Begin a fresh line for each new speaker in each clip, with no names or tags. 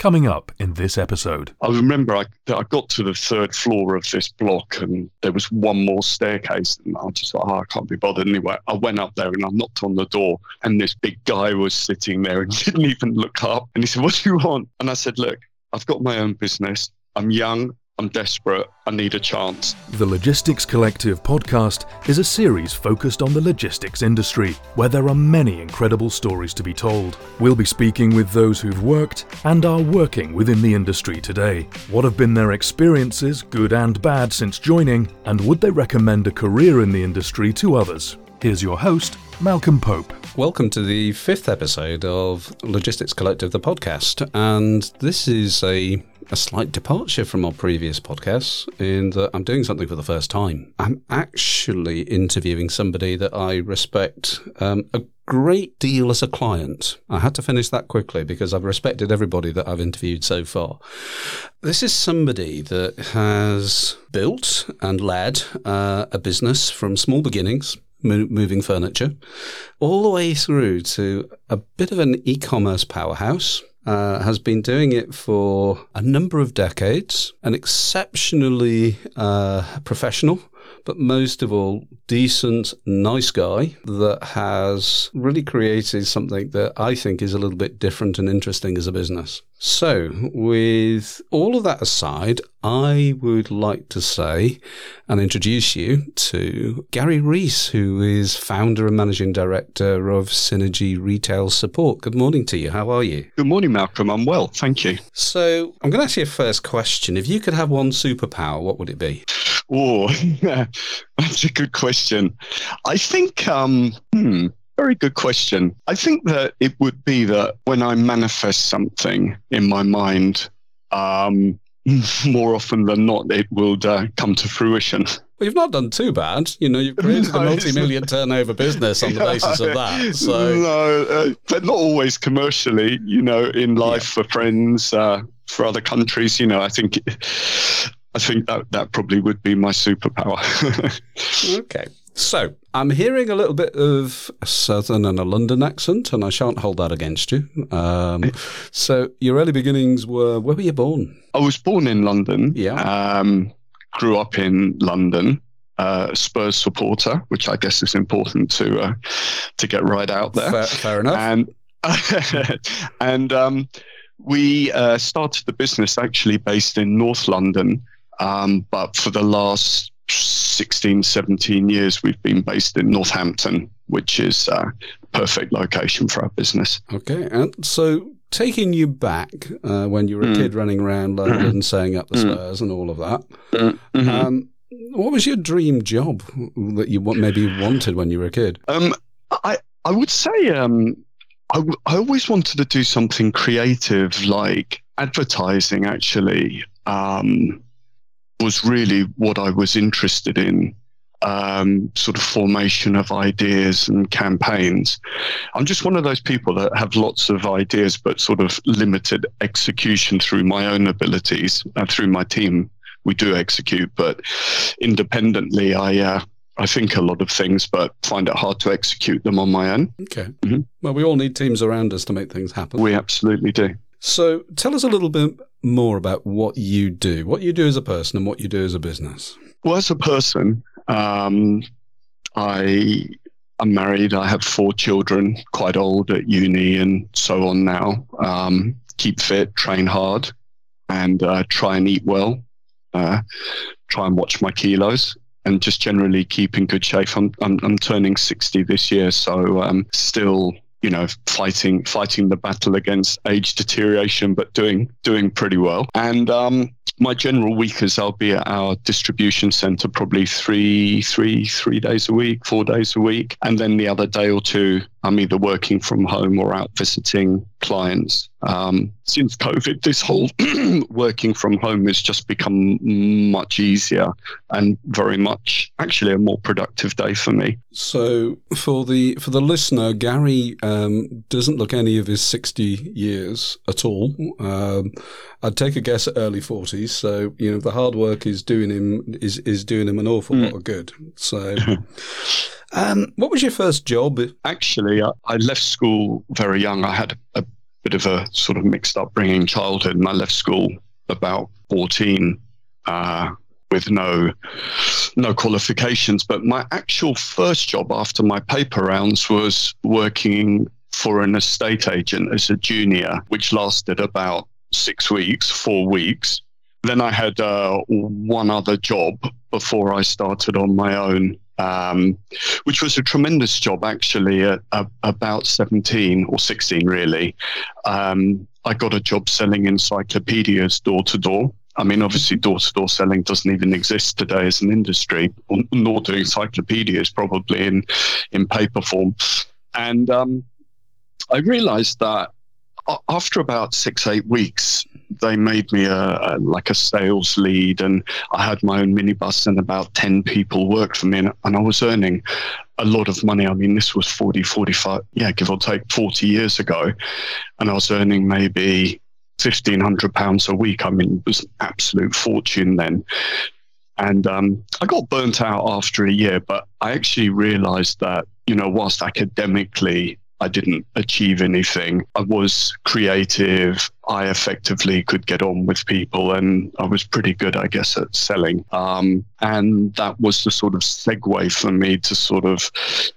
Coming up in this episode.
I remember I, I got to the third floor of this block and there was one more staircase. And I just thought, oh, I can't be bothered anyway. I went up there and I knocked on the door and this big guy was sitting there and didn't even look up. And he said, What do you want? And I said, Look, I've got my own business. I'm young. I'm desperate. I need a chance.
The Logistics Collective podcast is a series focused on the logistics industry, where there are many incredible stories to be told. We'll be speaking with those who've worked and are working within the industry today. What have been their experiences, good and bad, since joining, and would they recommend a career in the industry to others? Here's your host, Malcolm Pope.
Welcome to the fifth episode of Logistics Collective, the podcast. And this is a a slight departure from our previous podcasts in that I'm doing something for the first time. I'm actually interviewing somebody that I respect um, a great deal as a client. I had to finish that quickly because I've respected everybody that I've interviewed so far. This is somebody that has built and led uh, a business from small beginnings moving furniture, all the way through to a bit of an e commerce powerhouse uh, has been doing it for a number of decades, an exceptionally uh, professional, but most of all, decent, nice guy that has really created something that I think is a little bit different and interesting as a business. So, with all of that aside, I would like to say and introduce you to Gary Rees, who is founder and managing director of Synergy Retail Support. Good morning to you. How are you?
Good morning, Malcolm. I'm well. Thank you.
So, I'm going to ask you a first question. If you could have one superpower, what would it be?
Oh, that's a good question. I think, um, hmm, very good question. I think that it would be that when I manifest something in my mind, um, more often than not, it will uh, come to fruition.
Well, you've not done too bad. You know, you've created no, a multi-million turnover business on the basis of that. So
no, uh, but not always commercially. You know, in life yeah. for friends, uh, for other countries. You know, I think, I think that that probably would be my superpower.
okay. So, I'm hearing a little bit of a southern and a London accent, and I shan't hold that against you. Um, so, your early beginnings were where were you born?
I was born in London.
Yeah.
Um, grew up in London. Uh, Spurs supporter, which I guess is important to uh, to get right out there.
Fair, fair enough.
And and um, we uh, started the business actually based in North London, um, but for the last 16, 17 years, we've been based in Northampton, which is a perfect location for our business.
Okay. And so, taking you back uh, when you were a mm. kid running around London, mm. saying up the mm. Spurs and all of that, mm-hmm. um, what was your dream job that you maybe wanted when you were a kid?
Um, I, I would say um, I, w- I always wanted to do something creative like advertising, actually. Um, was really what I was interested in. Um, sort of formation of ideas and campaigns. I'm just one of those people that have lots of ideas, but sort of limited execution through my own abilities and through my team. We do execute, but independently, I uh, I think a lot of things, but find it hard to execute them on my own.
Okay. Mm-hmm. Well, we all need teams around us to make things happen.
We absolutely do.
So tell us a little bit more about what you do, what you do as a person, and what you do as a business.
Well, as a person, um, I am married. I have four children, quite old at uni and so on now. Um, keep fit, train hard, and uh, try and eat well. Uh, try and watch my kilos and just generally keep in good shape. I'm I'm, I'm turning 60 this year, so um, still you know, fighting fighting the battle against age deterioration, but doing doing pretty well. And um, my general week is I'll be at our distribution center probably three three three days a week, four days a week, and then the other day or two I'm either working from home or out visiting clients. Um, since COVID, this whole working from home has just become much easier and very much actually a more productive day for me.
So for the for the listener, Gary um, doesn't look any of his sixty years at all. Um, I'd take a guess at early forties. So you know the hard work is doing him is is doing him an awful mm. lot of good. So. Um, what was your first job?
Actually, I, I, left school very young. I had a bit of a sort of mixed upbringing childhood, and I left school about 14 uh, with no no qualifications. But my actual first job after my paper rounds was working for an estate agent as a junior, which lasted about six weeks, four weeks. Then I had uh, one other job before I started on my own, um, which was a tremendous job actually at, at about 17 or 16, really. Um, I got a job selling encyclopedias door to door. I mean, obviously, door to door selling doesn't even exist today as an industry, nor do encyclopedias probably in, in paper form. And um, I realized that after about six, eight weeks, they made me a, a, like a sales lead, and I had my own minibus, and about 10 people worked for me, and, and I was earning a lot of money. I mean, this was 40, 45, yeah, give or take 40 years ago, and I was earning maybe 1,500 pounds a week. I mean, it was an absolute fortune then. And um, I got burnt out after a year, but I actually realized that, you know, whilst academically I didn't achieve anything. I was creative. I effectively could get on with people, and I was pretty good, I guess, at selling. Um, and that was the sort of segue for me to sort of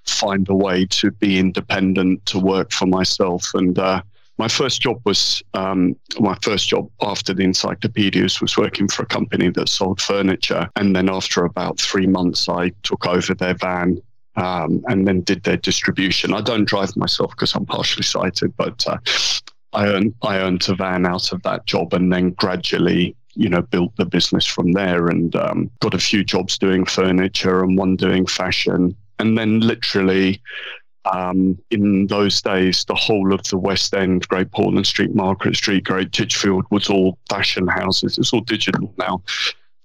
find a way to be independent, to work for myself. And uh, my first job was um, my first job after the encyclopedias was working for a company that sold furniture. And then after about three months, I took over their van um, and then did their distribution. I don't drive myself because I'm partially sighted, but uh, I earned I earned a van out of that job, and then gradually, you know, built the business from there, and um, got a few jobs doing furniture and one doing fashion, and then literally. Um, in those days, the whole of the West End, Great Portland Street, Margaret Street, Great Titchfield was all fashion houses. It's all digital now.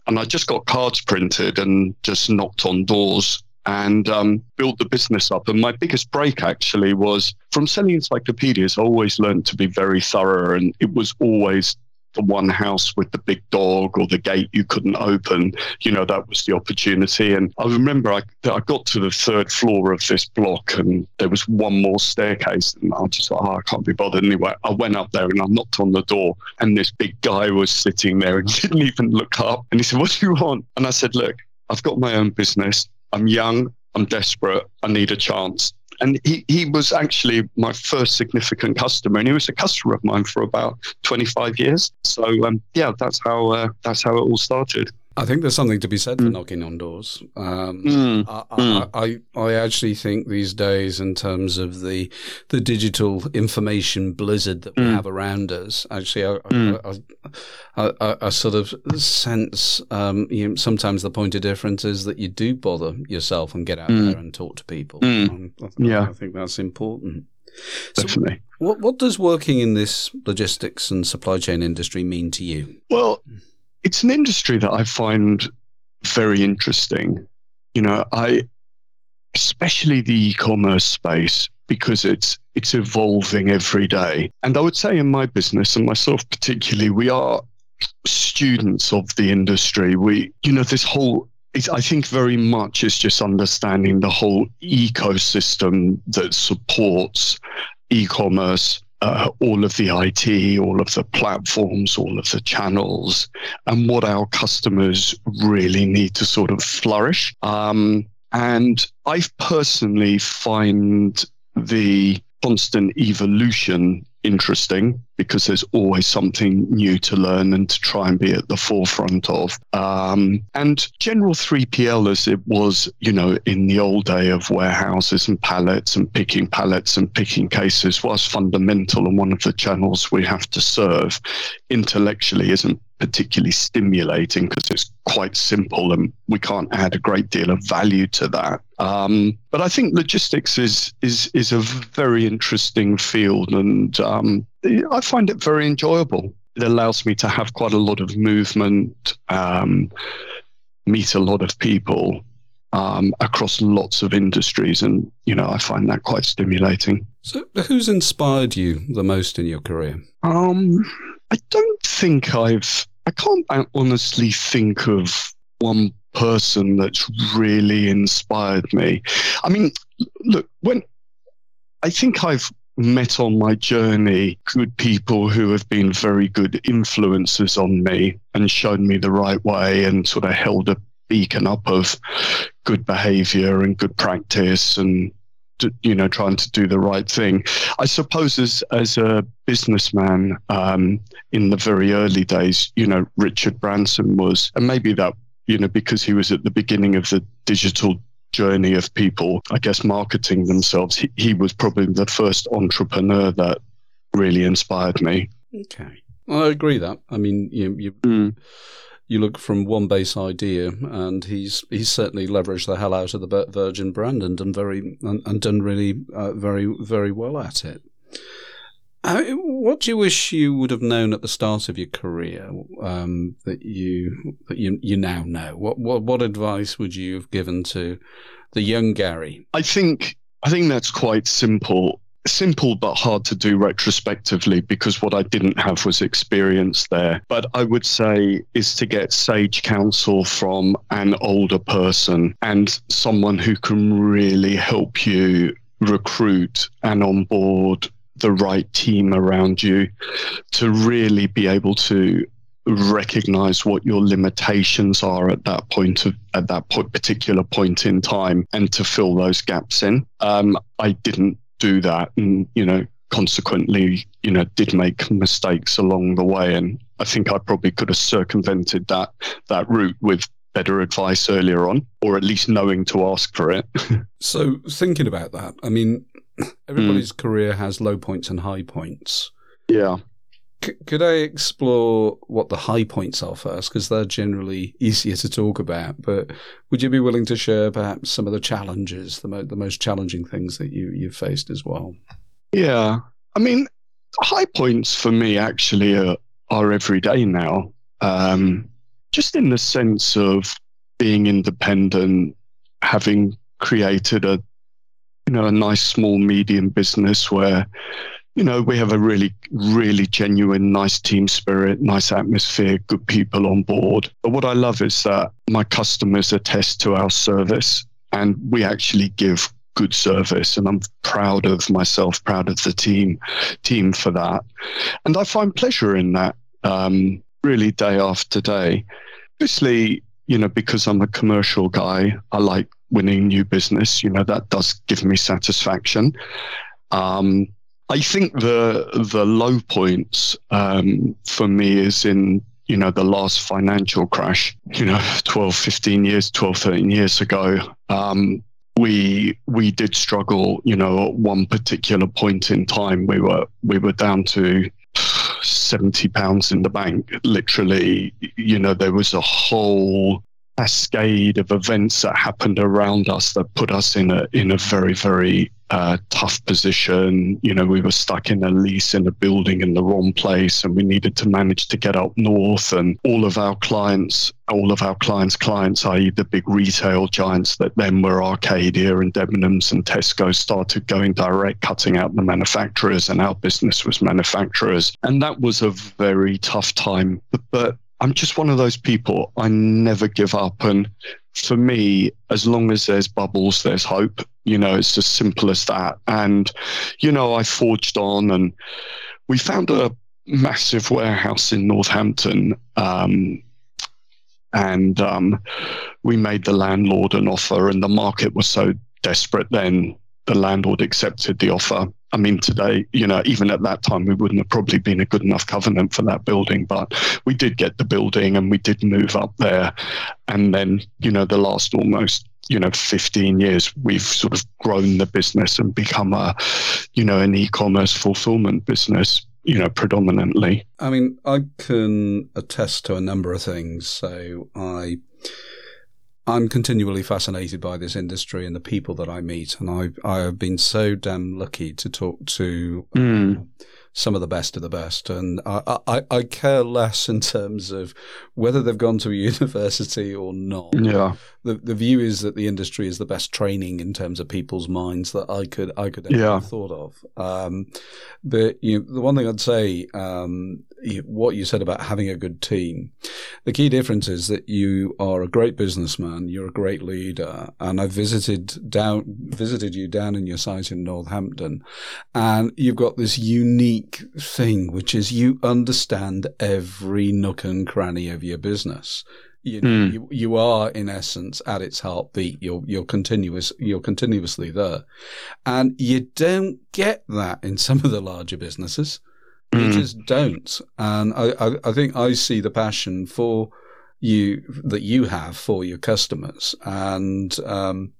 And I just got cards printed and just knocked on doors and um, built the business up. And my biggest break actually was from selling encyclopedias. I always learned to be very thorough, and it was always the one house with the big dog or the gate you couldn't open. You know, that was the opportunity. And I remember I, I got to the third floor of this block and there was one more staircase. And I just thought, oh, I can't be bothered anyway. I went up there and I knocked on the door and this big guy was sitting there and didn't even look up. And he said, What do you want? And I said, Look, I've got my own business. I'm young, I'm desperate, I need a chance. And he, he was actually my first significant customer, and he was a customer of mine for about 25 years. So um, yeah, that's how uh, that's how it all started.
I think there's something to be said for mm. knocking on doors. Um, mm. I, mm. I, I, actually think these days, in terms of the the digital information blizzard that we mm. have around us, actually, I, mm. I, I sort of sense um, you know, sometimes the point of difference is that you do bother yourself and get out mm. there and talk to people. Um,
yeah,
I think that's important.
Definitely. So
what what does working in this logistics and supply chain industry mean to you?
Well it's an industry that I find very interesting. You know, I especially the e-commerce space because it's it's evolving every day. And I would say in my business and myself particularly, we are students of the industry. We, you know, this whole I think very much is just understanding the whole ecosystem that supports e-commerce uh, all of the IT, all of the platforms, all of the channels, and what our customers really need to sort of flourish. Um, and I personally find the constant evolution interesting because there's always something new to learn and to try and be at the forefront of. Um, and general 3PL, as it was, you know, in the old day of warehouses and pallets and picking pallets and picking cases, was fundamental and one of the channels we have to serve intellectually isn't particularly stimulating because it's quite simple and we can't add a great deal of value to that. Um, but I think logistics is is is a very interesting field, and um, I find it very enjoyable. It allows me to have quite a lot of movement, um, meet a lot of people um, across lots of industries, and you know I find that quite stimulating.
So, who's inspired you the most in your career?
Um, I don't think I've. I can't honestly think of one person that's really inspired me. I mean, look, when I think I've met on my journey good people who have been very good influences on me and shown me the right way and sort of held a beacon up of good behavior and good practice and you know trying to do the right thing. I suppose as as a businessman um, in the very early days you know richard branson was and maybe that you know because he was at the beginning of the digital journey of people i guess marketing themselves he, he was probably the first entrepreneur that really inspired me.
Okay. Well, i agree that. I mean you, you mm you look from one base idea, and he's he's certainly leveraged the hell out of the Virgin brand and done very and, and done really uh, very very well at it. Uh, what do you wish you would have known at the start of your career um, that you that you you now know? What what what advice would you have given to the young Gary?
I think I think that's quite simple simple but hard to do retrospectively because what I didn't have was experience there. But I would say is to get sage counsel from an older person and someone who can really help you recruit and onboard the right team around you to really be able to recognize what your limitations are at that point of at that point, particular point in time and to fill those gaps in um, i didn't do that and you know consequently you know did make mistakes along the way. And i think i probably could have circumvented that that route with better advice earlier on or at least knowing to ask for it.
So thinking about that i mean everybody's mm. career has low points and high points.
Yeah
Could I explore what the high points are first? Because they're generally easier to talk about. But would you be willing to share perhaps some of the challenges, the, mo- the most challenging things that you, you've faced as well?
Yeah. I mean, high points for me actually are, are every day now. Um, just in the sense of being independent, having created a you know a nice small medium business where you know, we have a really, really genuine, nice team spirit, nice atmosphere, good people on board. But what I love is that my customers attest to our service and we actually give good service and I'm proud of myself, proud of the team team for that. And I find pleasure in that um, really day after day. Obviously, you know, because I'm a commercial guy, I like winning new business. You know, that does give me satisfaction. Um, I think the the low points um, for me is in you know the last financial crash you know 12 15 years 12 13 years ago. Um, we we did struggle you know at one particular point in time. We were we were down to 70 pounds in the bank. Literally you know there was a whole cascade of events that happened around us that put us in a in a very very uh, tough position. You know, we were stuck in a lease in a building in the wrong place, and we needed to manage to get up north. And all of our clients, all of our clients' clients, i.e., the big retail giants that then were Arcadia and Debenhams and Tesco, started going direct, cutting out the manufacturers, and our business was manufacturers. And that was a very tough time. But, but I'm just one of those people. I never give up. And for me, as long as there's bubbles, there's hope. You know, it's as simple as that. And, you know, I forged on and we found a massive warehouse in Northampton. Um, and um, we made the landlord an offer, and the market was so desperate then the landlord accepted the offer. I mean, today, you know, even at that time, we wouldn't have probably been a good enough covenant for that building, but we did get the building and we did move up there. And then, you know, the last almost, you know, 15 years, we've sort of grown the business and become a, you know, an e commerce fulfillment business you know, predominantly.
I mean, I can attest to a number of things. So I I'm continually fascinated by this industry and the people that I meet, and I I have been so damn lucky to talk to mm. Some of the best of the best, and I, I, I care less in terms of whether they've gone to a university or not.
Yeah,
the the view is that the industry is the best training in terms of people's minds that I could I could ever yeah. have thought of. Um, but you know, the one thing I'd say, um, what you said about having a good team, the key difference is that you are a great businessman, you're a great leader, and I visited down visited you down in your site in Northampton, and you've got this unique thing, which is you understand every nook and cranny of your business. You, mm. you, you are in essence at its heartbeat. You're you're continuous. You're continuously there, and you don't get that in some of the larger businesses. You mm. just don't. And I, I, I think I see the passion for you that you have for your customers, and um,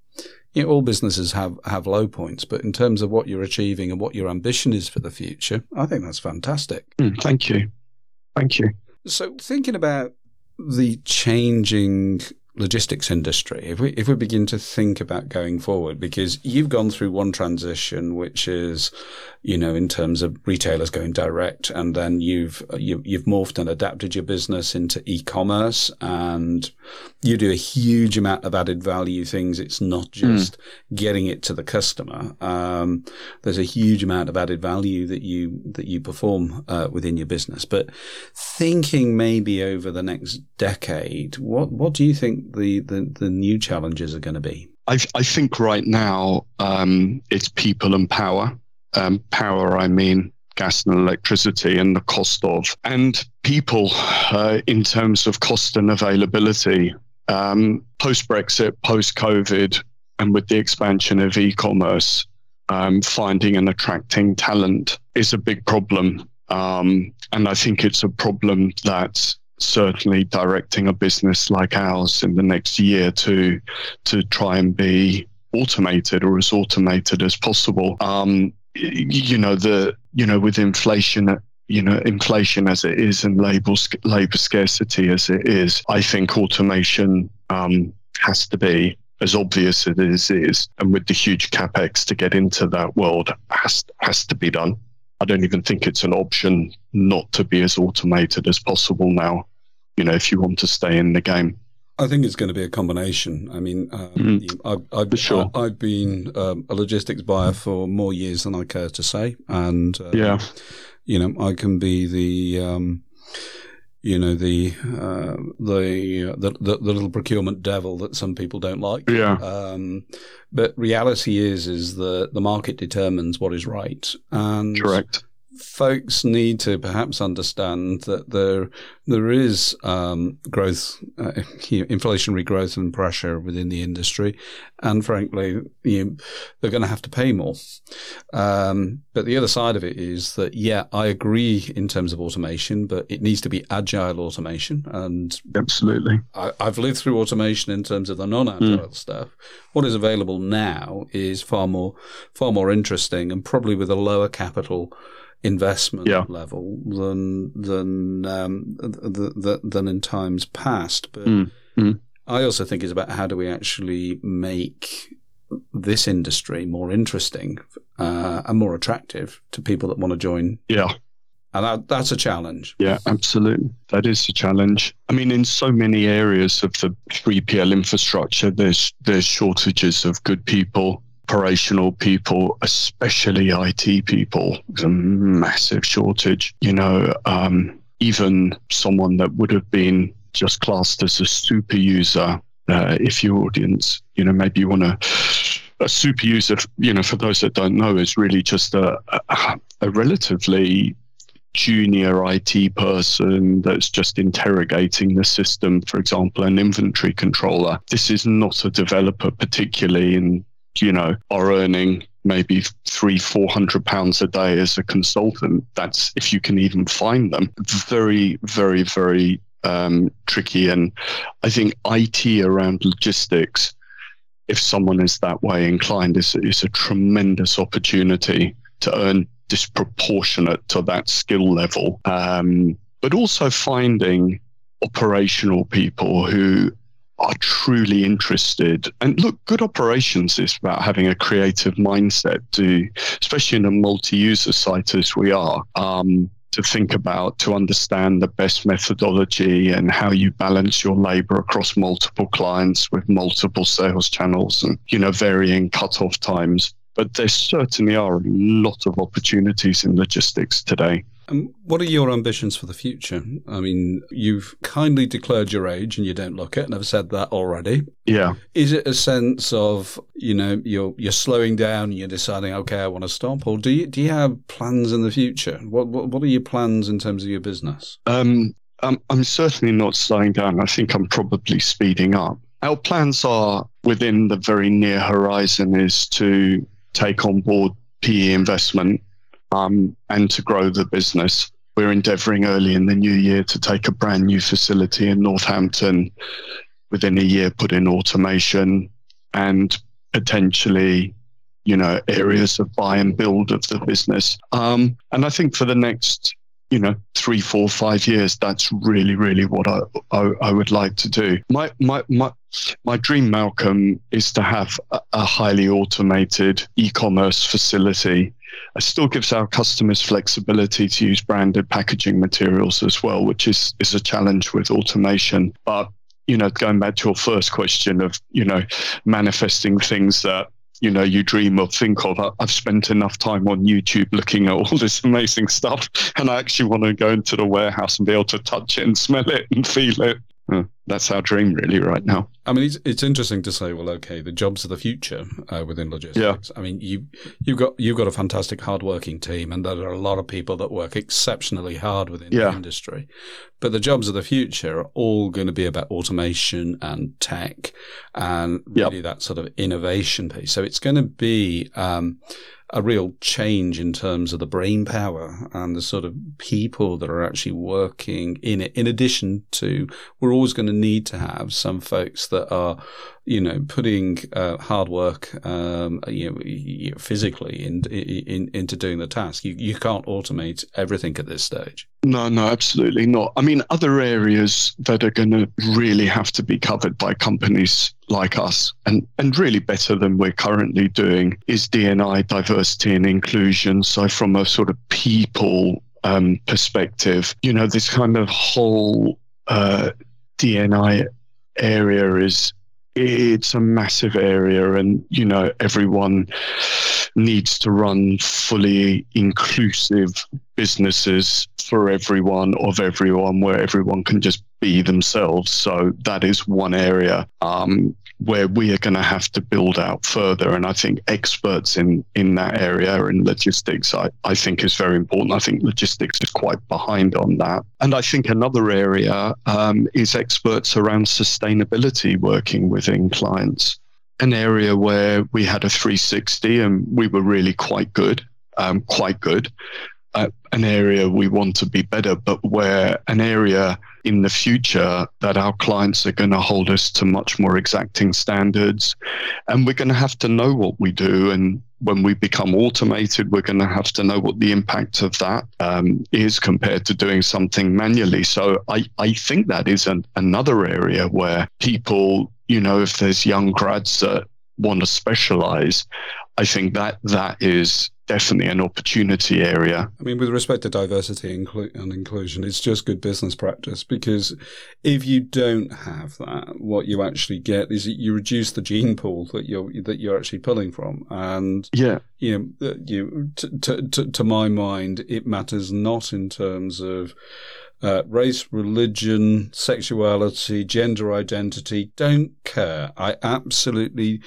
you know, all businesses have have low points, but in terms of what you're achieving and what your ambition is for the future, I think that's fantastic.
Mm, thank you, thank you.
So, thinking about the changing logistics industry, if we if we begin to think about going forward, because you've gone through one transition, which is, you know, in terms of retailers going direct, and then you've you, you've morphed and adapted your business into e-commerce, and you do a huge amount of added value things. It's not hmm. just mm. getting it to the customer. Um, there's a huge amount of added value that you that you perform uh, within your business. But thinking maybe over the next decade, what what do you think the the, the new challenges are going to be?
I, I think right now um, it's people and power. Um, power, I mean gas and electricity and the cost of, and people uh, in terms of cost and availability um, post Brexit, post COVID, and with the expansion of e commerce, um, finding and attracting talent is a big problem. Um, and I think it's a problem that certainly directing a business like ours in the next year to to try and be automated or as automated as possible. Um, you know the you know with inflation you know, inflation as it is and labor, labor scarcity as it is, I think automation um, has to be as obvious as it is, and with the huge capex to get into that world, has has to be done. I don't even think it's an option not to be as automated as possible now. You know, if you want to stay in the game.
I think it's going to be a combination. I mean, um, mm-hmm. I've, I've, sure. I, have been um, a logistics buyer for more years than I care to say, and uh,
yeah,
you know, I can be the, um, you know, the, uh, the, the, the the little procurement devil that some people don't like.
Yeah.
Um, but reality is, is that the market determines what is right, and
correct
folks need to perhaps understand that there there is um, growth, uh, inflationary growth and pressure within the industry, and frankly, you know, they're going to have to pay more. Um, but the other side of it is that yeah, I agree in terms of automation, but it needs to be agile automation, and
absolutely,
I, have lived through automation in terms of the non-agile mm. stuff. What is available now is far more far more interesting, and probably with a lower capital investment yeah. level than than um, th- th- than in times past. But mm. Mm. I also think it's about how do we actually make this industry more interesting uh, and more attractive to people that want to join.
Yeah.
And that, that's a challenge.
Yeah, absolutely. That is a challenge. I mean, in so many areas of the 3PL infrastructure, there's there's shortages of good people operational people, especially IT people. There's a massive shortage. You know, um, even someone that would have been just classed as a super user, uh, if your audience, you know, maybe you want to. A super user, you know, for those that don't know, is really just a, a, a relatively junior IT person that's just interrogating the system, for example, an inventory controller. This is not a developer, particularly in you know, are earning maybe three, four hundred pounds a day as a consultant. That's if you can even find them. Very, very, very um, tricky. And I think IT around logistics, if someone is that way inclined, is, is a tremendous opportunity to earn disproportionate to that skill level. Um, but also finding operational people who are truly interested. And look, good operations is about having a creative mindset to, especially in a multi-user site as we are, um, to think about, to understand the best methodology and how you balance your labor across multiple clients with multiple sales channels and, you know, varying cutoff times. But there certainly are a lot of opportunities in logistics today.
And what are your ambitions for the future? I mean, you've kindly declared your age and you don't look it, and I've said that already.
Yeah.
Is it a sense of, you know, you're you're slowing down and you're deciding, okay, I want to stop? Or do you do you have plans in the future? What what, what are your plans in terms of your business?
Um, I'm, I'm certainly not slowing down. I think I'm probably speeding up. Our plans are within the very near horizon is to take on board PE investment um, and to grow the business. We're endeavoring early in the new year to take a brand new facility in Northampton within a year, put in automation and potentially, you know, areas of buy and build of the business. Um, and I think for the next, you know, three, four, five years, that's really, really what I, I, I would like to do. My, my, my, my dream, Malcolm, is to have a, a highly automated e-commerce facility it still gives our customers flexibility to use branded packaging materials as well, which is, is a challenge with automation. But, you know, going back to your first question of, you know, manifesting things that you know you dream of think of i've spent enough time on youtube looking at all this amazing stuff and i actually want to go into the warehouse and be able to touch it and smell it and feel it that's our dream, really, right now.
I mean, it's, it's interesting to say, well, okay, the jobs of the future uh, within logistics. Yeah. I mean, you you've got you've got a fantastic hardworking team, and there are a lot of people that work exceptionally hard within yeah. the industry. But the jobs of the future are all going to be about automation and tech, and really yep. that sort of innovation piece. So it's going to be. Um, a real change in terms of the brain power and the sort of people that are actually working in it. In addition to, we're always going to need to have some folks that are, you know, putting uh, hard work, um, you know, physically in, in, into doing the task. You, you can't automate everything at this stage.
No, no, absolutely not. I mean, other areas that are going to really have to be covered by companies like us and, and really better than we're currently doing is DNI, diversity and inclusion. So, from a sort of people um, perspective, you know, this kind of whole uh, DNI area is it's a massive area and you know everyone needs to run fully inclusive businesses for everyone of everyone where everyone can just be themselves so that is one area um, where we are going to have to build out further. And I think experts in, in that area in logistics, I, I think is very important. I think logistics is quite behind on that. And I think another area um, is experts around sustainability working within clients, an area where we had a 360 and we were really quite good, um, quite good. Uh, an area we want to be better, but where an area in the future that our clients are going to hold us to much more exacting standards. And we're going to have to know what we do. And when we become automated, we're going to have to know what the impact of that um, is compared to doing something manually. So I, I think that is an, another area where people, you know, if there's young grads that want to specialize, I think that that is definitely an opportunity area.
I mean, with respect to diversity and inclusion, it's just good business practice because if you don't have that, what you actually get is you reduce the gene pool that you're that you're actually pulling from, and
yeah,
you know, you to, to, to my mind, it matters not in terms of. Uh, race, religion, sexuality, gender identity, don't care. I absolutely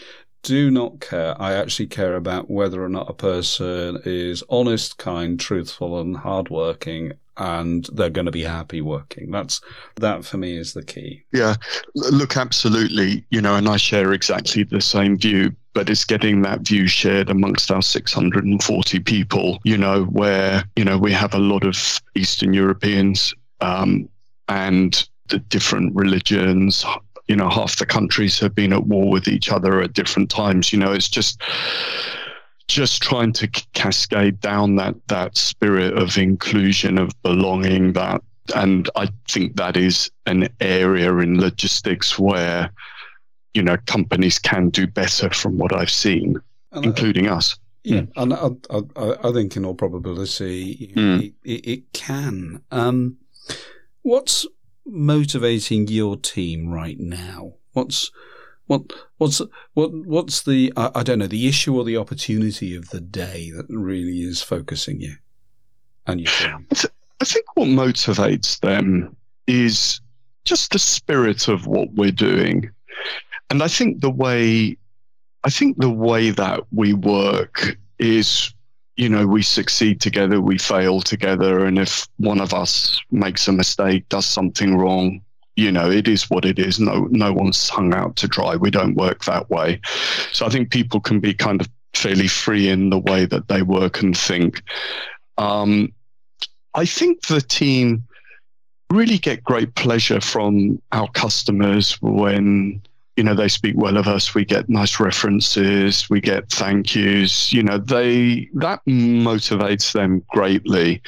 do not care. I actually care about whether or not a person is honest, kind, truthful, and hardworking, and they're going to be happy working. That's that for me is the key.
Yeah, look, absolutely. You know, and I share exactly the same view. But it's getting that view shared amongst our 640 people. You know, where you know we have a lot of Eastern Europeans um, and the different religions, you know half the countries have been at war with each other at different times you know it's just just trying to cascade down that that spirit of inclusion of belonging that and i think that is an area in logistics where you know companies can do better from what i've seen and including I, us
yeah, mm. and I, I, I, think in all probability mm. it, it, it, can. Um, what's motivating your team right now? What's what what's what what's the I, I, don't know the issue or the opportunity of the day that really is focusing you? and your team?
I, I think what motivates them is just the spirit of what we're doing. And I think the way I think the way that we work is you know, we succeed together, we fail together, and if one of us makes a mistake, does something wrong, you know, it is what it is. No, no one's hung out to dry. We don't work that way. So I think people can be kind of fairly free in the way that they work and think. Um, I think the team really get great pleasure from our customers when you know they speak well of us. We get nice references. We get thank yous. You know they that motivates them greatly.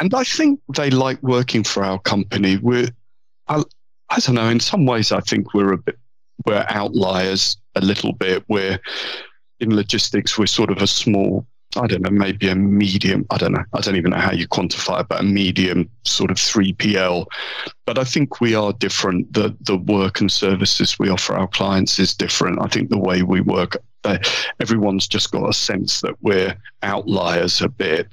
And i think they like working for our company. We're I, I don't know in some ways i think we're a bit we're outliers a little bit. We're in logistics we're sort of a small I don't know, maybe a medium, I don't know, I don't even know how you quantify it, but a medium sort of 3PL. But I think we are different. The, the work and services we offer our clients is different. I think the way we work, uh, everyone's just got a sense that we're outliers a bit.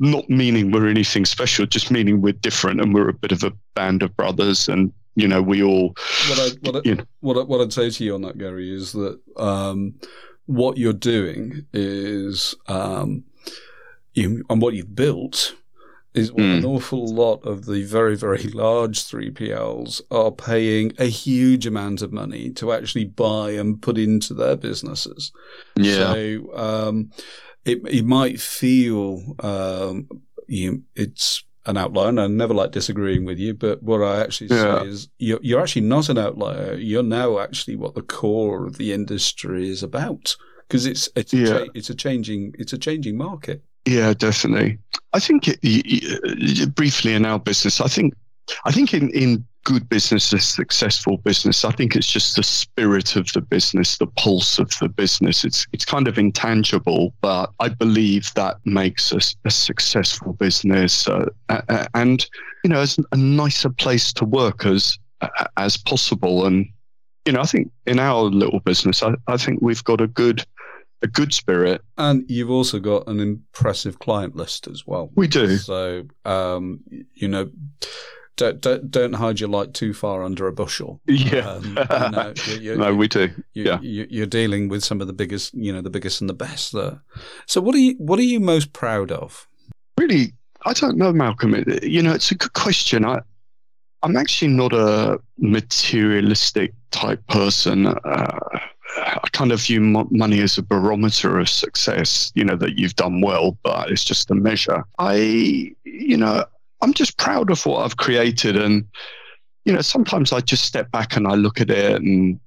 Not meaning we're anything special, just meaning we're different and we're a bit of a band of brothers and you know, we all.
What, I, what, I, you know. what, I, what I'd say to you on that, Gary, is that um, what you're doing is, um, you, and what you've built is mm. an awful lot of the very, very large 3PLs are paying a huge amount of money to actually buy and put into their businesses.
Yeah.
So, um, it, it might feel, um, you, it's an outlier, and I never like disagreeing with you. But what I actually yeah. say is, you're, you're actually not an outlier. You're now actually what the core of the industry is about, because it's it's yeah. a it's a changing it's a changing market.
Yeah, definitely. I think it, briefly in our business, I think I think in in good business, a successful business. I think it's just the spirit of the business, the pulse of the business. It's it's kind of intangible, but I believe that makes us a, a successful business uh, and you know as a nicer place to work as as possible. And you know, I think in our little business, I, I think we've got a good a good spirit.
And you've also got an impressive client list as well.
We do.
So, um, you know, don't, don't, don't hide your light too far under a bushel.
Yeah, um, you're, you're, no, we do.
You're,
yeah,
you're dealing with some of the biggest, you know, the biggest and the best there. So, what are you what are you most proud of?
Really, I don't know, Malcolm. You know, it's a good question. I I'm actually not a materialistic type person. Uh, I kind of view money as a barometer of success, you know, that you've done well, but it's just a measure. I, you know, I'm just proud of what I've created. And, you know, sometimes I just step back and I look at it and,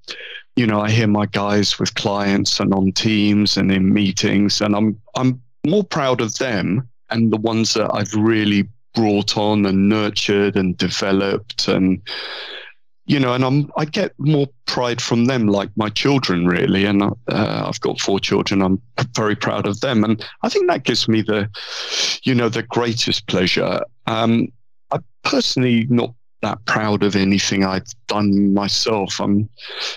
you know, I hear my guys with clients and on teams and in meetings, and I'm I'm more proud of them and the ones that I've really brought on and nurtured and developed and you know, and I'm I get more pride from them, like my children, really. And uh, I've got four children. I'm very proud of them, and I think that gives me the, you know, the greatest pleasure. Um, I'm personally not that proud of anything I've done myself. I'm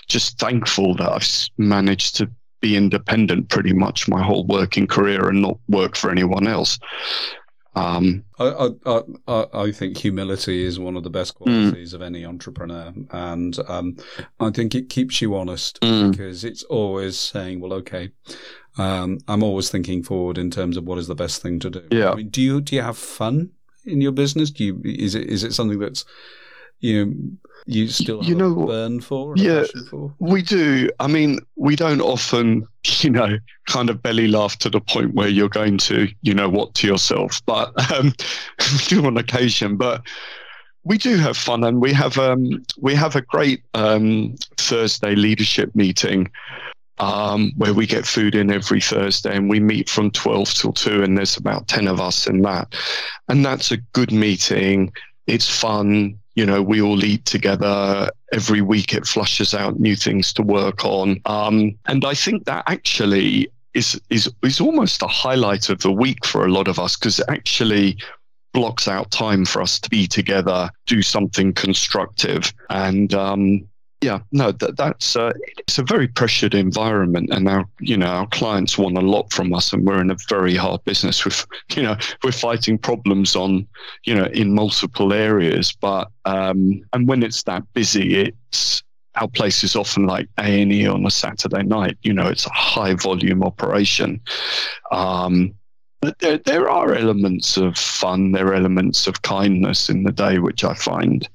just thankful that I've managed to be independent pretty much my whole working career and not work for anyone else.
Um, I, I, I, I, think humility is one of the best qualities mm. of any entrepreneur, and um, I think it keeps you honest mm. because it's always saying, "Well, okay, um, I'm always thinking forward in terms of what is the best thing to do."
Yeah. I
mean, do you do you have fun in your business? Do you is it is it something that's you you still you know, burn for?
Yeah, for? we do. I mean, we don't often, you know, kind of belly laugh to the point where you're going to, you know, what to yourself, but um, we do on occasion. But we do have fun, and we have um, we have a great um, Thursday leadership meeting. Um, where we get food in every Thursday and we meet from 12 till 2 and there's about 10 of us in that. And that's a good meeting. It's fun you know, we all eat together every week. It flushes out new things to work on. Um, and I think that actually is, is, is almost a highlight of the week for a lot of us because it actually blocks out time for us to be together, do something constructive. And, um, yeah, no, that, that's uh, it's a very pressured environment, and our you know our clients want a lot from us, and we're in a very hard business. With you know we're fighting problems on you know in multiple areas, but um, and when it's that busy, it's our place is often like A and E on a Saturday night. You know, it's a high volume operation. Um, but there, there are elements of fun, there are elements of kindness in the day, which I find,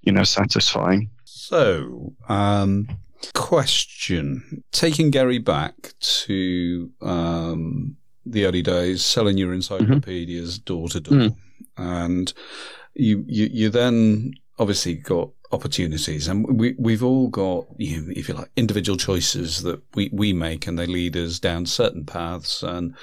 you know, satisfying.
So, um, question: Taking Gary back to um, the early days, selling your encyclopedias door to door, and you, you you then obviously got opportunities, and we we've all got you know, if you like individual choices that we we make, and they lead us down certain paths, and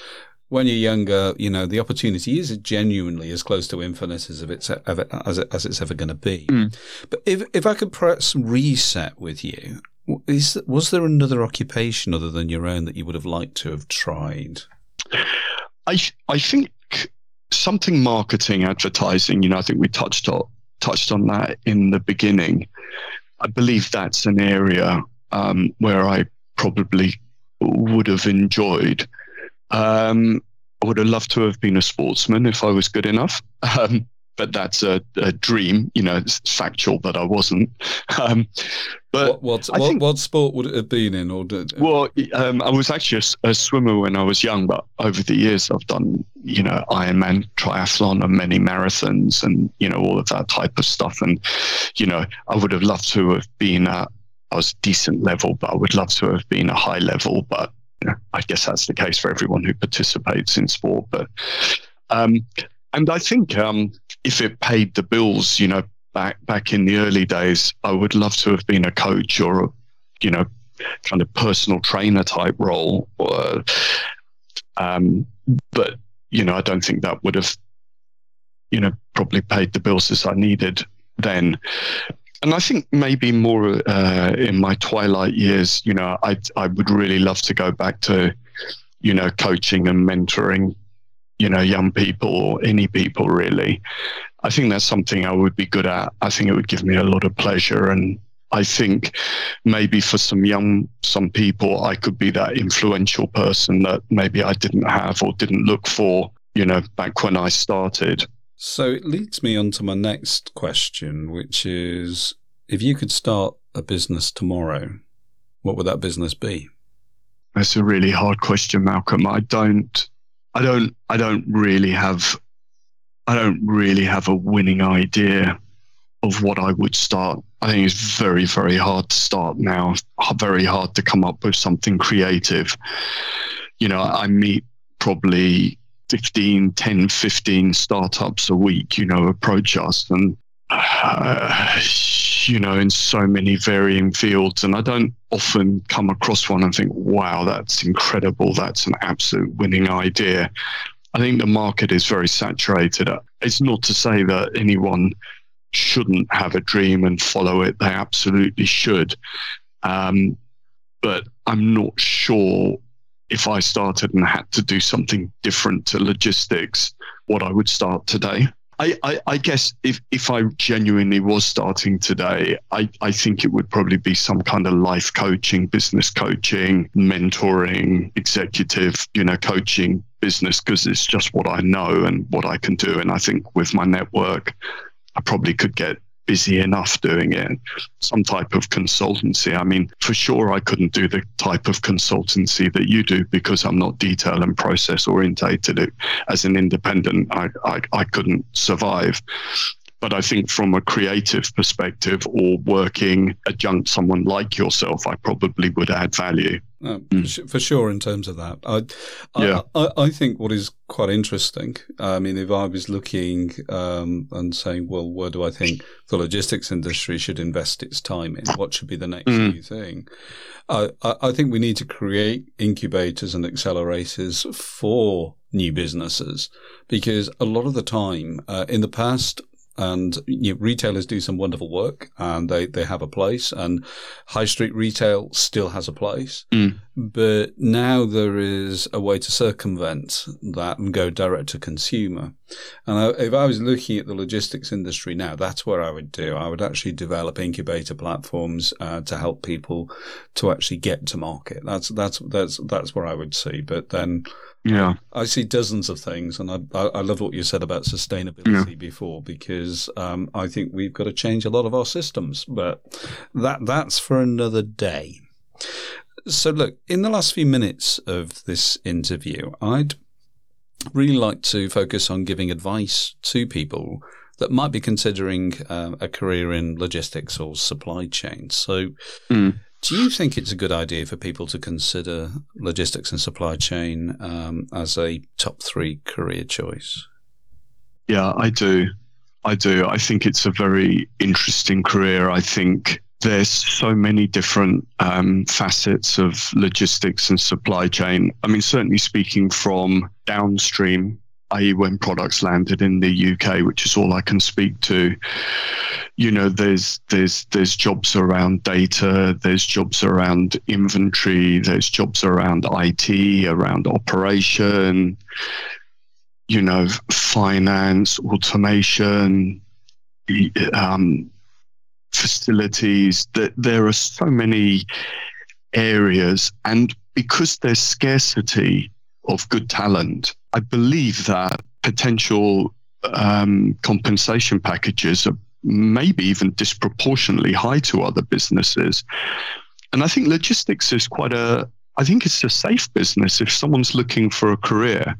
when you're younger, you know, the opportunity is genuinely as close to infinite as it's ever, as, it, as it's ever going to be. Mm. But if if I could perhaps reset with you, is was there another occupation other than your own that you would have liked to have tried?
I I think something marketing, advertising. You know, I think we touched on touched on that in the beginning. I believe that's an area um, where I probably would have enjoyed um, I would have loved to have been a sportsman if I was good enough. Um, but that's a, a, dream, you know, it's factual that I wasn't. Um,
but what what, think, what, sport would it have been in? Or did,
well, um, I was actually a, a, swimmer when I was young, but over the years I've done, you know, Ironman, triathlon, and many marathons, and you know all of that type of stuff. And you know, I would have loved to have been at I was decent level, but I would love to have been a high level, but I guess that's the case for everyone who participates in sport. But um, and I think um, if it paid the bills, you know, back back in the early days, I would love to have been a coach or a, you know, kind of personal trainer type role. Or, um, but you know, I don't think that would have, you know, probably paid the bills as I needed then and I think maybe more uh, in my twilight years, you know, I I would really love to go back to, you know, coaching and mentoring, you know, young people or any people really. I think that's something I would be good at. I think it would give me a lot of pleasure and I think maybe for some young some people I could be that influential person that maybe I didn't have or didn't look for, you know, back when I started.
So it leads me on to my next question, which is if you could start a business tomorrow, what would that business be?
That's a really hard question, Malcolm. I don't I don't I don't really have I don't really have a winning idea of what I would start. I think it's very, very hard to start now. Very hard to come up with something creative. You know, I meet probably 15, 10, 15 startups a week, you know, approach us and, uh, you know, in so many varying fields. And I don't often come across one and think, wow, that's incredible. That's an absolute winning idea. I think the market is very saturated. It's not to say that anyone shouldn't have a dream and follow it. They absolutely should. Um, but I'm not sure if I started and had to do something different to logistics, what I would start today. I, I, I, guess if, if I genuinely was starting today, I, I think it would probably be some kind of life coaching, business coaching, mentoring, executive, you know, coaching business because it's just what I know and what I can do. And I think with my network, I probably could get busy enough doing it. Some type of consultancy. I mean, for sure, I couldn't do the type of consultancy that you do because I'm not detail and process orientated. As an independent, I, I, I couldn't survive. But I think from a creative perspective or working adjunct someone like yourself, I probably would add value.
Uh, mm. For sure, in terms of that, I, yeah. I, I, think what is quite interesting. I mean, if I was looking um, and saying, well, where do I think the logistics industry should invest its time in? What should be the next mm. new thing? I, I think we need to create incubators and accelerators for new businesses because a lot of the time uh, in the past and you know, retailers do some wonderful work and they, they have a place and high street retail still has a place.
Mm.
But now there is a way to circumvent that and go direct to consumer. And I, if I was looking at the logistics industry now, that's what I would do. I would actually develop incubator platforms uh, to help people to actually get to market. That's that's that's that's what I would see. But then
yeah,
I see dozens of things, and I, I, love what you said about sustainability yeah. before because um, I think we've got to change a lot of our systems. But that that's for another day. So, look, in the last few minutes of this interview, I'd really like to focus on giving advice to people that might be considering uh, a career in logistics or supply chain. So, mm. Do you think it's a good idea for people to consider logistics and supply chain um, as a top three career choice?
Yeah, I do. I do. I think it's a very interesting career. I think there's so many different um, facets of logistics and supply chain. I mean, certainly speaking from downstream i.e., when products landed in the UK, which is all I can speak to. You know, there's there's there's jobs around data, there's jobs around inventory, there's jobs around IT, around operation. You know, finance, automation, um, facilities. That there are so many areas, and because there's scarcity of good talent, I believe that potential um, compensation packages are maybe even disproportionately high to other businesses. And I think logistics is quite a, I think it's a safe business. If someone's looking for a career,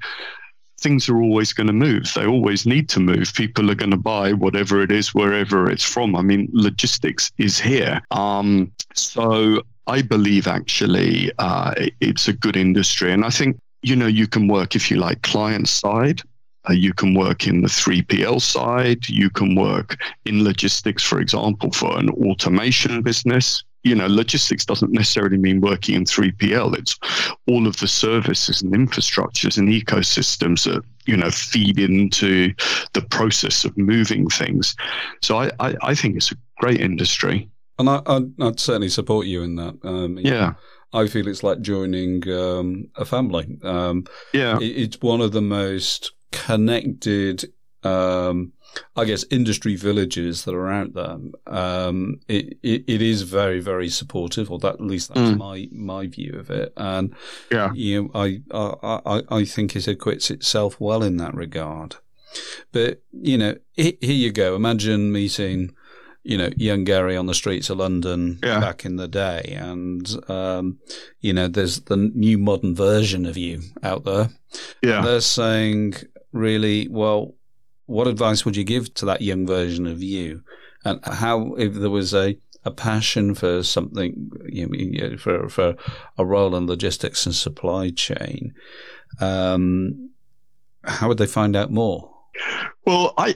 things are always going to move. They always need to move. People are going to buy whatever it is, wherever it's from. I mean, logistics is here. Um, so I believe actually uh, it's a good industry. And I think you know, you can work, if you like, client side. Uh, you can work in the 3PL side. You can work in logistics, for example, for an automation business. You know, logistics doesn't necessarily mean working in 3PL. It's all of the services and infrastructures and ecosystems that, you know, feed into the process of moving things. So I, I, I think it's a great industry.
And I, I'd, I'd certainly support you in that.
Um, yeah.
I feel it's like joining um, a family. Um,
yeah,
it, it's one of the most connected, um, I guess, industry villages that are out there. Um, it, it, it is very very supportive, or that at least that's mm. my my view of it. And
yeah,
you know, I I I think it acquits itself well in that regard. But you know, here you go. Imagine meeting you know, young Gary on the streets of London yeah. back in the day. And, um, you know, there's the new modern version of you out there.
Yeah.
they're saying, really, well, what advice would you give to that young version of you? And how, if there was a, a passion for something, you know, for, for a role in logistics and supply chain, um, how would they find out more?
Well, I,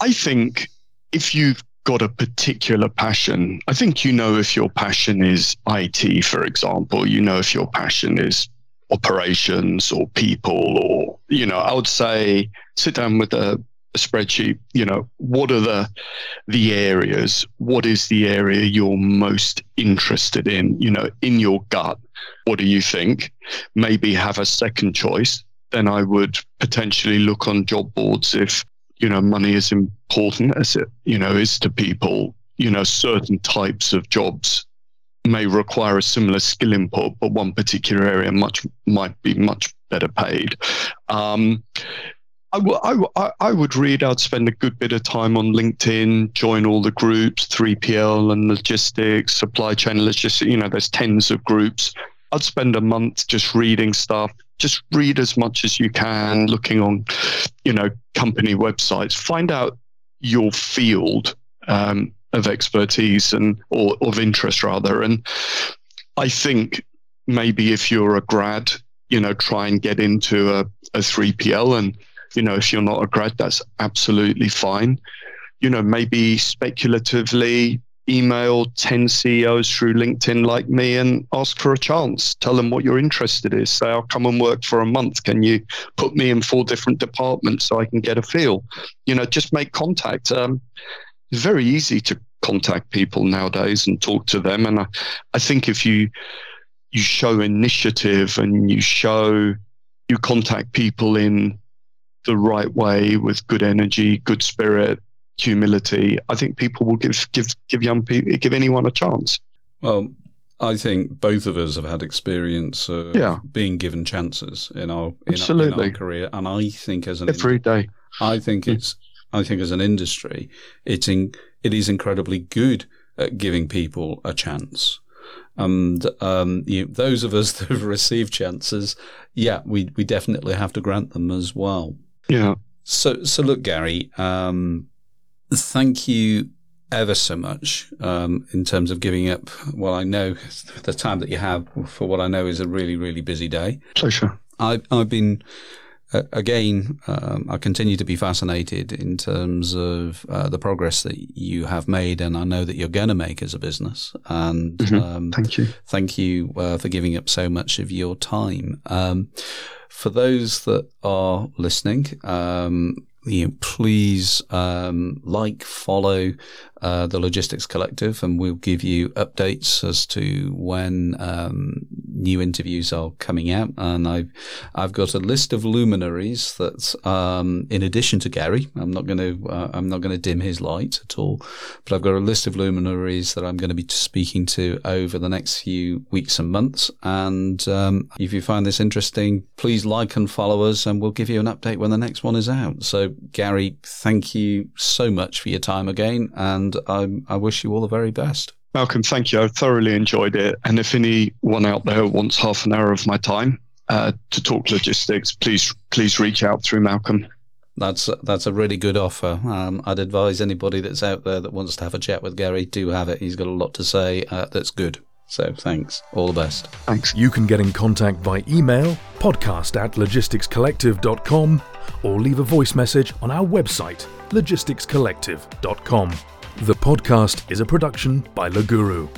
I think if you've got a particular passion. I think you know if your passion is IT, for example, you know if your passion is operations or people, or, you know, I would say sit down with a, a spreadsheet, you know, what are the the areas? What is the area you're most interested in? You know, in your gut, what do you think? Maybe have a second choice. Then I would potentially look on job boards if you know, money is important as it, you know, is to people. You know, certain types of jobs may require a similar skill input, but one particular area much might be much better paid. Um, I, w- I, I would read, I'd spend a good bit of time on LinkedIn, join all the groups, 3PL and logistics, supply chain logistics. You know, there's tens of groups. I'd spend a month just reading stuff, just read as much as you can, looking on, you know, company websites. Find out your field um, of expertise and or of interest rather. And I think maybe if you're a grad, you know, try and get into a, a 3PL. And, you know, if you're not a grad, that's absolutely fine. You know, maybe speculatively email 10 CEOs through LinkedIn like me and ask for a chance. Tell them what you're interested in. Say, I'll come and work for a month. Can you put me in four different departments so I can get a feel? You know, just make contact. Um, it's very easy to contact people nowadays and talk to them. And I, I think if you you show initiative and you show you contact people in the right way with good energy, good spirit, humility, I think people will give give give young people give anyone a chance.
Well, I think both of us have had experience of
Yeah.
being given chances in our in, our, in
Absolutely.
our career, and I think as an
Every day.
I think
Mm.
it's I think as an industry, it's in, it is incredibly good at giving people a chance. And um, you, those of us that have received chances, yeah, we, we definitely have to grant them as well.
Yeah.
So, so look, Gary, um, thank you ever so much um, in terms of giving up. Well, I know the time that you have for what I know is a really, really busy day.
Pleasure.
I've, I've been, again, um, I continue to be fascinated in terms of uh, the progress that you have made, and I know that you're going to make as a business. And
Mhm.
um,
Thank you.
thank you uh, for giving up so much of your time. Um, for those that are listening, um, you know, please um, like, follow uh, the Logistics Collective, and we'll give you updates as to when um, new interviews are coming out. And I've I've got a list of luminaries that, um, in addition to Gary, I'm not going to uh, I'm not going to dim his light at all, but I've got a list of luminaries that I'm going to be speaking to over the next few weeks and months. And um, if you find this interesting, please like and follow us, and we'll give you an update when the next one is out. So, Gary, thank you so much for your time again, and I, I wish you all the very best.
Malcolm, thank you. I thoroughly enjoyed it. And if anyone out there wants half an hour of my time uh, to talk logistics, please please reach out through Malcolm.
That's that's a really good offer. Um, I'd advise anybody that's out there that wants to have a chat with Gary do have it. He's got a lot to say uh, that's good. So thanks. All the best.
Thanks.
You can get in contact by email, podcast at logisticscollective.com, or leave a voice message on our website, logisticscollective.com. The podcast is a production by Loguru.